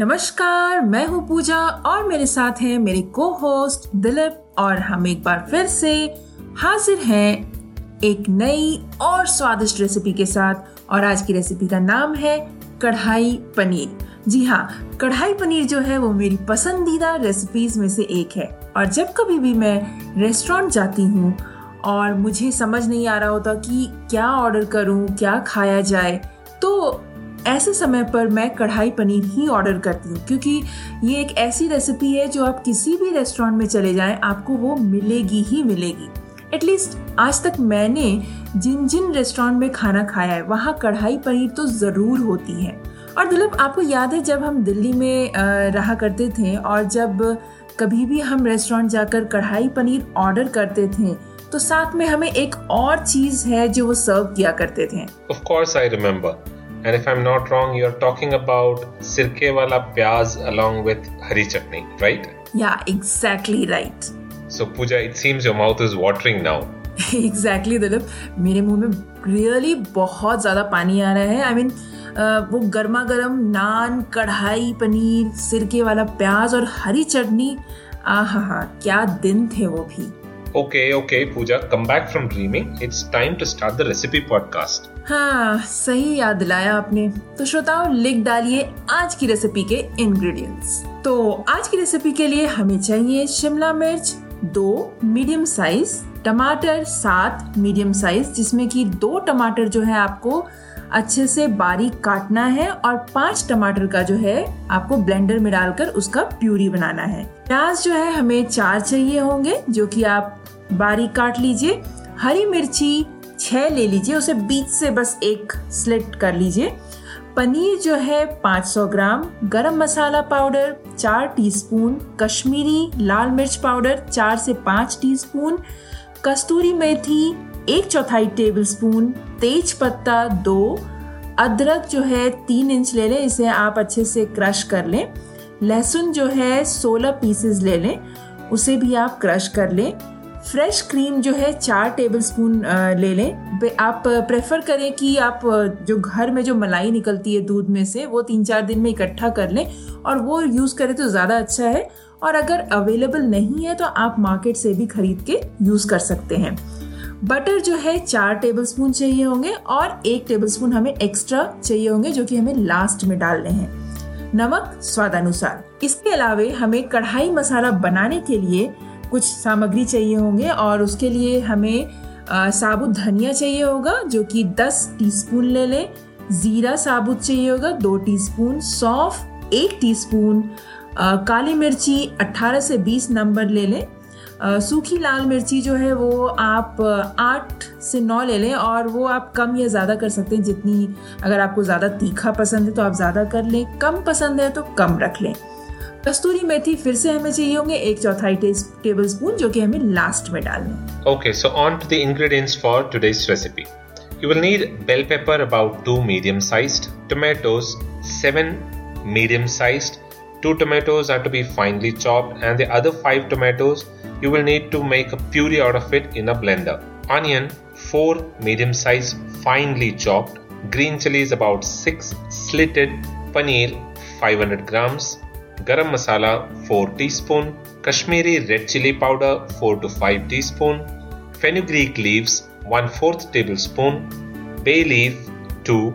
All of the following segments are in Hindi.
नमस्कार, मैं हूँ पूजा और मेरे साथ हैं मेरे को होस्ट दिलीप और हम एक बार फिर से हाजिर हैं एक नई और स्वादिष्ट रेसिपी के साथ और आज की रेसिपी का नाम है कढ़ाई पनीर। जी हाँ कढ़ाई पनीर जो है वो मेरी पसंदीदा रेसिपीज़ में से एक है और जब कभी भी मैं रेस्टोरेंट जाती हूँ और मुझे समझ नहीं आ रहा होता कि क्या ऑर्डर करूँ, क्या खाया जाए तो ऐसे समय पर मैं कढ़ाई पनीर ही ऑर्डर करती हूँ, क्योंकि ये एक ऐसी रेसिपी है जो आप किसी भी रेस्टोरेंट में चले जाएँ, आपको वो मिलेगी ही मिलेगी। एटलीस्ट आज तक मैंने जिन जिन रेस्टोरेंट में खाना खाया है, वहाँ कढ़ाई पनीर तो ज़रूर होती है। और दिलीप आपको याद है जब हम दिल्ली में रहा करते थे और जब कभी भी हम रेस्टोरेंट जाकर कढ़ाई पनीर ऑर्डर करते थे तो साथ में हमें एक और चीज़ है जो वो सर्व किया करते थे। Of course I remember. And if I'm not wrong, you're talking about sirke wala pyaz along with hari chutney, right? Yeah, exactly right. So Pooja, it seems your mouth is watering now. Exactly Dilip मेरे मुँह में रियली बहुत ज़्यादा पानी आ रहा है आई I मीन mean, वो गर्मा गर्म नान कढ़ाई पनीर सिरके वाला प्याज और हरी चटनी आहा क्या दिन थे वो भी Okay, okay, Pooja, come back from dreaming. It's time to start the recipe podcast. हाँ सही याद दिलाया आपने तो श्रोताओं लिख डालिए आज की रेसिपी के इंग्रेडिएंट्स तो आज की रेसिपी के लिए हमें चाहिए शिमला मिर्च दो मीडियम साइज़ टमाटर सात मीडियम साइज़ जिसमें कि दो टमाटर जो है आपको अच्छे से बारीक काटना है और पाँच टमाटर का जो है आपको ब्लेंडर में डालकर उसका प्यूरी बनाना है प्याज जो है हमें चार चाहिए होंगे जो कि आप बारीक काट लीजिए, हरी मिर्ची छः ले लीजिए, उसे बीच से बस एक स्लिट कर लीजिए। पनीर जो है 500 ग्राम, गरम मसाला पाउडर चार टीस्पून, कश्मीरी लाल मिर्च पाउडर चार से पाँच टीस्पून, कस्तूरी मेथी एक चौथाई टेबल स्पून तेज पत्ता दो, अदरक जो है तीन इंच ले लें, इसे आप अच्छे से क्रश कर लें। लहसुन जो है 16 पीसेस ले लें, उसे भी आप क्रश कर लें। फ्रेश क्रीम जो है चार टेबल स्पून ले लें। आप प्रेफर करें कि आप जो घर में जो मलाई निकलती है दूध में से, वो तीन चार दिन में इकट्ठा कर लें और वो यूज़ करें तो ज़्यादा अच्छा है। और अगर अवेलेबल नहीं है तो आप मार्केट से भी खरीद के यूज़ कर सकते हैं। बटर जो है चार टेबल स्पून चाहिए होंगे और एक टेबल स्पून हमें एक्स्ट्रा चाहिए होंगे जो कि हमें लास्ट में डालने हैं। नमक स्वादानुसार। इसके अलावे हमें कढ़ाई मसाला बनाने के लिए कुछ सामग्री चाहिए होंगे और उसके लिए हमें साबुत धनिया चाहिए होगा, जो कि 10 टीस्पून ले लें। ज़ीरा साबुत चाहिए होगा, दो टीस्पून। सौंफ, एक टीस्पून। काली मिर्ची 18 से 20 नंबर ले लें। सूखी लाल मिर्ची जो है वो आप आठ से नौ ले लें और वो आप कम या ज़्यादा कर सकते हैं। जितनी अगर आपको ज़्यादा तीखा पसंद है तो आप ज़्यादा कर लें, कम पसंद है तो कम रख लें। कस्तूरी मेथी फिर से हमें चाहिए होंगे एक चौथाई टेबल स्पून जो कि हमें लास्ट में डालने okay so on to the ingredients for today's recipe You will need bell pepper about 2 medium sized, tomatoes 7 medium sized, 2 tomatoes are to be finely chopped and the other 5 tomatoes you will need to make a puree out of it in a blender. Onion 4 medium sized finely chopped, green chilies about 6 slitted, paneer 500 grams, garam masala 4 teaspoon, Kashmiri red chili powder 4 to 5 teaspoon, fenugreek leaves 1 4th tablespoon, bay leaf 2,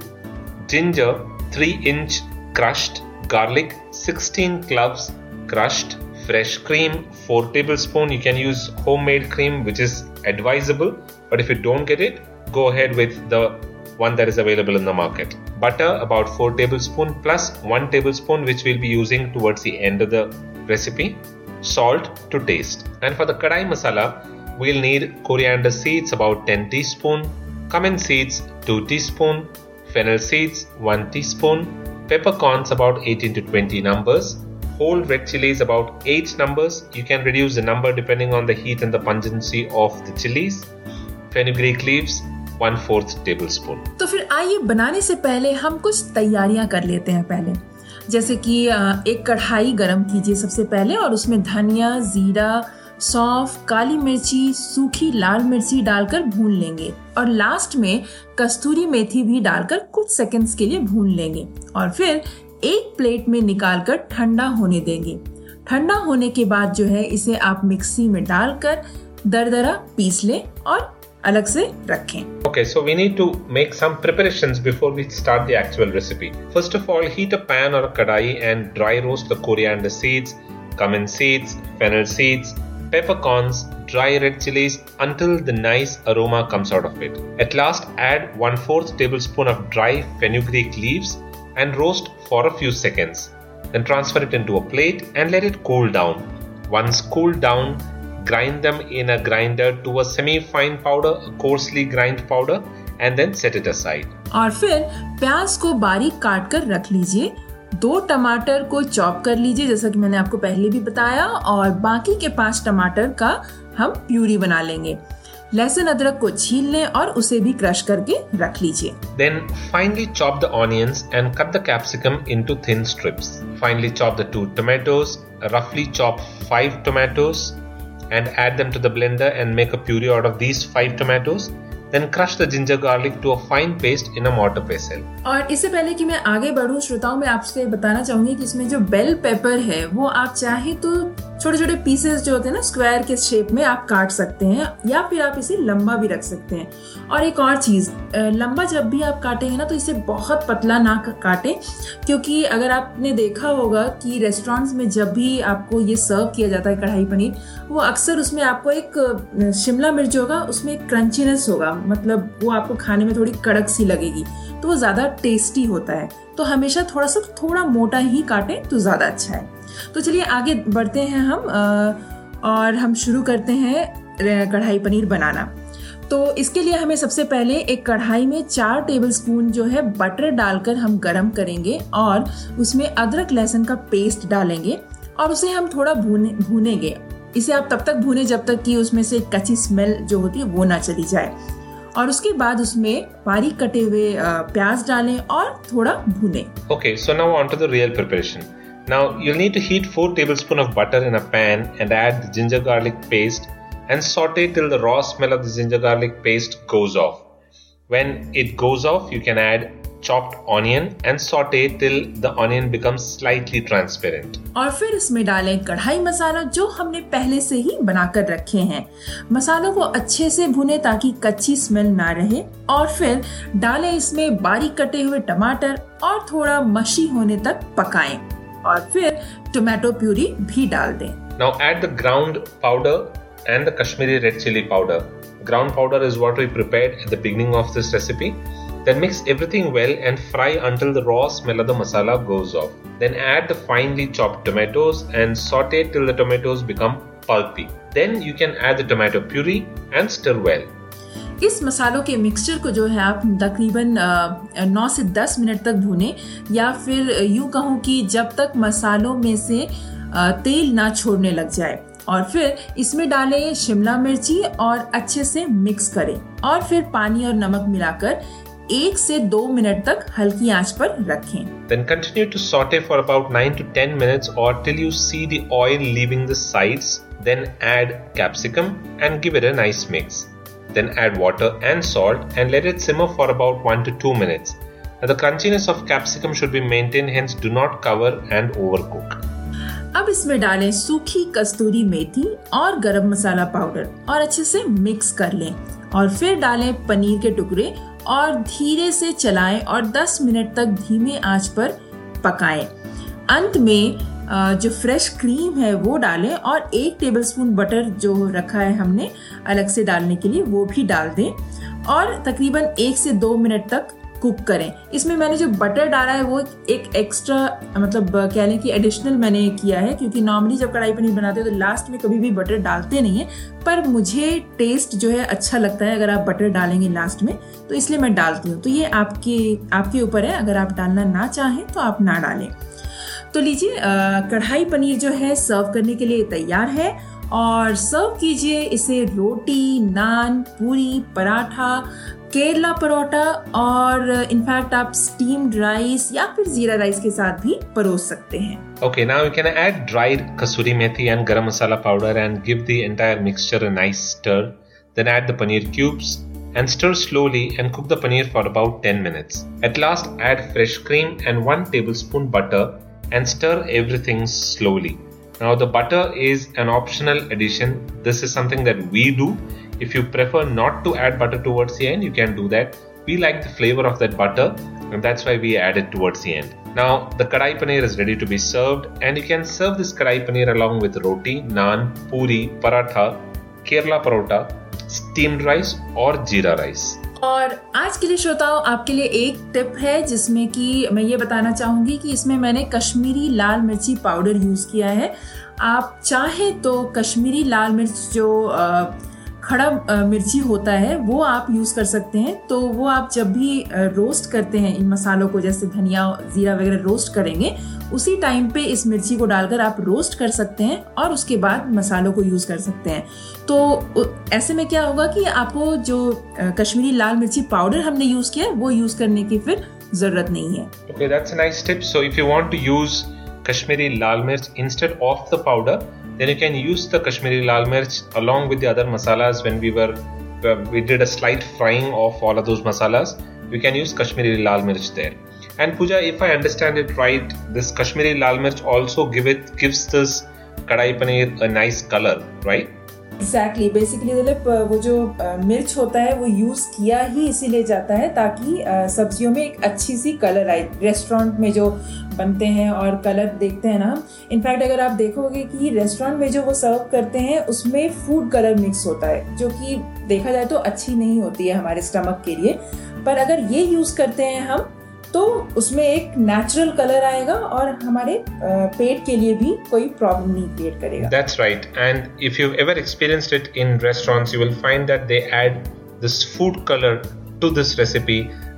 ginger 3 inch crushed, garlic 16 cloves crushed, fresh cream 4 tablespoon. You can use homemade cream which is advisable, but if you don't get it, go ahead with the one that is available in the market. Butter about 4 tablespoon plus 1 tablespoon which we'll be using towards the end of the recipe. Salt to taste. And for the kadai masala, we'll need coriander seeds about 10 teaspoon, cumin seeds 2 teaspoon, fennel seeds 1 teaspoon, peppercorns about 18 to 20 numbers, whole red chilies about 8 numbers. You can reduce the number depending on the heat and the pungency of the chilies. Fenugreek leaves, one fourth tablespoon तो फिर आइए, बनाने से पहले हम कुछ तैयारियाँ कर लेते हैं पहले। जैसे कि एक कढ़ाई गरम कीजिए सबसे पहले और उसमें धनिया, जीरा, सौंफ, काली मिर्ची, सूखी लाल मिर्ची डालकर भून लेंगे। और लास्ट में कस्तूरी मेथी भी डालकर कुछ सेकंड्स के लिए भून लेंगे। और फिर एक प्लेट में निकालकर ठंडा होने देंगे। ठंडा होने के बाद जो है, इसे आप मिक्सी में डालकर दरदरा पीस लें और अलग से रखें Okay, so we need to make some preparations before we start the actual recipe. First of all, heat a pan or a kadai and dry roast the coriander seeds, cumin seeds, fennel seeds, peppercorns, dry red chilies until the nice aroma comes out of it. At last, add 1 4th tablespoon of dry fenugreek leaves and roast for a few seconds. Then transfer it into a plate and let it cool down. Once cooled down, grind them in a grinder to a semi fine powder, a coarsely grind powder, and then set it aside. और फिर प्याज को बारीक काट कर रख लीजिए। दो टमाटर को चॉप कर लीजिए जैसा कि मैंने आपको पहले भी बताया और बाकी के पाँच टमाटर का हम प्यूरी बना लेंगे। लहसुन अदरक को छील लें और उसे भी क्रश करके रख लीजिए। Then finally chop the onions and cut the capsicum into thin strips finally chop the two tomatoes रफली chop five tomatoes and add them to the blender and make a puree out of these five tomatoes. Then crush the ginger garlic to a fine paste in a mortar pestle. और इससे पहले कि मैं आगे बढ़ूं श्रोताओं मैं आपसे बताना चाहूँगी कि इसमें जो बेल पेपर है वो आप चाहे तो छोटे छोटे पीसेस जो होते हैं ना स्क्वायर के शेप में आप काट सकते हैं, या फिर आप इसे लंबा भी रख सकते हैं। और एक और चीज़ लंबा जब भी आप काटेंगे ना तो इसे बहुत पतला ना काटे, क्योंकि अगर आपने देखा होगा कि रेस्टोरेंट्स में जब भी आपको ये सर्व किया जाता है कढ़ाई पनीर, वो अक्सर उसमें आपको एक शिमला मिर्च होगा, उसमें एक क्रंचीनेस होगा मतलब वो आपको खाने में थोड़ी कड़क सी लगेगी तो वो ज़्यादा टेस्टी होता है। तो हमेशा थोड़ा सा थोड़ा मोटा ही काटें तो ज़्यादा अच्छा है। तो चलिए आगे बढ़ते हैं हम और हम शुरू करते हैं कढ़ाई पनीर बनाना। तो इसके लिए हमें सबसे पहले एक कढ़ाई में चार टेबलस्पून जो है बटर डालकर हम गरम करेंगे और उसमें अदरक, लहसुन का पेस्ट डालेंगे और उसे हम थोड़ा भूने, भूनेंगे। इसे आप तब तक भूने जब तक कि उसमें से कच्ची स्मेल जो होती है वो ना चली जाए। और उसके बाद उसमें बारीक कटे हुए प्याज डालें और थोड़ा भूने। Okay so now on to the real preparation Now you'll need to heat 4 tablespoons of butter in a pan and add the ginger garlic paste and saute till the raw smell of the ginger garlic paste goes off. When it goes off, you can add chopped onion and saute till the onion becomes slightly transparent. और फिर इसमें डालें कढ़ाई मसाला जो हमने पहले से ही बनाकर रखे हैं मसालों को अच्छे से भुने ताकि कच्ची स्मेल ना रहे और फिर डालें इसमें बारीक कटे हुए टमाटर और थोड़ा मशी होने तक पकाएँ और फिर टोमेटो प्यूरी भी डाल दें Now add the ground powder and the Kashmiri red chili powder. Ground powder is what we prepared at the beginning of this recipe. Then mix everything well and fry until the raw smell of the masala goes off. Then add the finely chopped tomatoes and saute till the tomatoes become pulpy. Then you can add the tomato puree and stir well. इस मसालों के मिक्सचर को जो है आप तकरीबन 9 से 10 मिनट तक भूनें या फिर यूँ कहूँ कि जब तक मसालों में से तेल ना छोड़ने लग जाए और फिर इसमें डालें शिमला मिर्ची और अच्छे से मिक्स करें और फिर पानी और नमक मिलाकर एक से दो मिनट तक हल्की आँच पर रखें Then continue to saute for about 9 to 10 minutes or till you see the oil leaving the sides. Then add capsicum and give it a nice mix. Then add water and salt and let it simmer for about 1 to 2 minutes. Now the crunchiness of capsicum should be maintained hence do not cover and overcook. अब इसमें डालें सूखी कस्तूरी मेथी और गरम मसाला पाउडर और अच्छे से मिक्स कर लें और फिर डालें पनीर के टुकड़े और धीरे से चलाएँ और 10 मिनट तक धीमे आँच पर पकाएँ। अंत में जो फ्रेश क्रीम है, वो डालें और एक टेबलस्पून बटर जो रखा है हमने अलग से डालने के लिए, वो भी डाल दें और तकरीबन एक से दो मिनट तक कुक करें। इसमें मैंने जो बटर डाला है, वो एक एक्स्ट्रा मतलब कह लें कि एडिशनल मैंने किया है, क्योंकि नॉर्मली जब कढ़ाई पनीर बनाते हैं तो लास्ट में कभी भी बटर डालते नहीं है, पर मुझे टेस्ट जो है अच्छा लगता है अगर आप बटर डालेंगे लास्ट में तो इसलिए मैं डालती हूँ। तो ये आपके आपके ऊपर है, अगर आप डालना ना चाहें तो आप ना डालें। तो लीजिए कढ़ाई पनीर जो है सर्व करने के लिए तैयार है और सर्व कीजिए इसे रोटी, नान, पूरी, पराठा, केरला परोठा और इनफैक्ट आप स्टीम्ड राइस या फिर जीरा राइस के साथ भी परोस सकते हैं। Okay now you can add dried kasuri methi and garam masala powder and give the entire mixture a nice stir then add the paneer cubes and stir slowly and cook the paneer for about 10 minutes at last add fresh cream and 1 tablespoon butter and stir everything slowly. Now, the butter is an optional addition. This is something that we do if you prefer not to add butter towards the end, you can do that. We like the flavor of that butter and that's why we add it towards the end. Now the kadai paneer is ready to be served and you can serve this kadai paneer along with roti, naan, puri, paratha, Kerala parota, steamed rice or jeera rice. और आज के लिए श्रोताओं आपके लिए एक टिप है जिसमें कि मैं ये बताना चाहूँगी कि इसमें मैंने कश्मीरी लाल मिर्ची पाउडर यूज़ किया है। आप चाहे तो कश्मीरी लाल मिर्च जो आ, खड़ा मिर्ची होता है वो आप यूज़ कर सकते हैं। तो वो आप जब भी रोस्ट करते हैं इन मसालों को जैसे धनिया ज़ीरा वगैरह रोस्ट करेंगे उसी टाइम पे इस मिर्ची को डालकर आप रोस्ट कर सकते हैं और उसके बाद मसालों को यूज़ कर सकते हैं। तो ऐसे में क्या होगा कि आपको जो कश्मीरी लाल मिर्ची पाउडर हमने यूज़ किया वो यूज़ करने की फिर ज़रूरत नहीं है। Okay, that's a nice tip. So if you want to use Kashmiri lal mirch instead of the powder, then you can use the Kashmiri lal mirch along with the other masalas when we were we did a slight frying of all of those masalas. We can use Kashmiri lal mirch there. And Pooja, if I understand it right, this Kashmiri lal mirch also give it gives this kadai paneer a nice color, right? Exactly basically Dilip वो जो मिर्च होता है वो यूज़ किया ही इसीलिए जाता है ताकि सब्जियों में एक अच्छी सी कलर आए रेस्टोरेंट में जो बनते हैं और कलर देखते हैं ना। इनफैक्ट अगर आप देखोगे कि रेस्टोरेंट में जो वो सर्व करते हैं, उसमें फ़ूड कलर मिक्स होता है, जो कि देखा जाए तो अच्छी नहीं होती है हमारे स्टमक के लिए। पर अगर ये यूज़ करते हैं हम तो उसमें एक नेचुरल कलर आएगा और हमारे पेट के लिए भी कोई प्रॉब्लम नहीं क्रिएट करेगा। That's right and if you ever experienced it in restaurants you will find that they add this food colour to this recipe,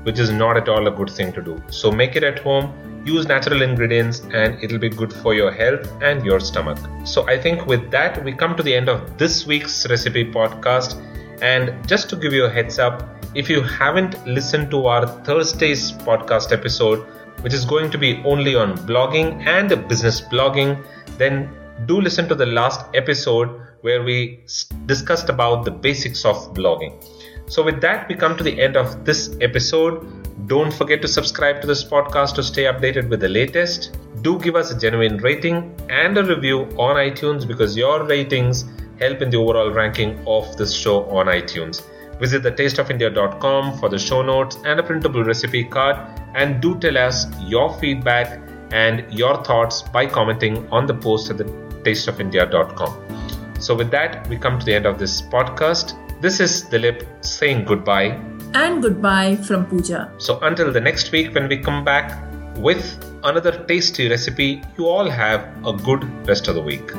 which is not at all a good thing to do. So make it at home. Use natural ingredients and it'll be good for your health and your stomach so i think with that we come to the end of this week's recipe podcast and just to give you a heads up if you haven't listened to our Thursday's podcast episode, which is going to be only on blogging and business blogging, then do listen to the last episode where we discussed about the basics of blogging. So, with that, we come to the end of this episode. Don't forget to subscribe to this podcast to stay updated with the latest. Do give us a genuine rating and a review on iTunes because your ratings help in the overall ranking of this show on iTunes. Visit thetasteofindia.com for the show notes and a printable recipe card and do tell us your feedback and your thoughts by commenting on the post at thetasteofindia.com. So with that, we come to the end of this podcast. This is Dilip saying goodbye. And goodbye from Pooja. So until the next week when we come back with another tasty recipe, you all have a good rest of the week.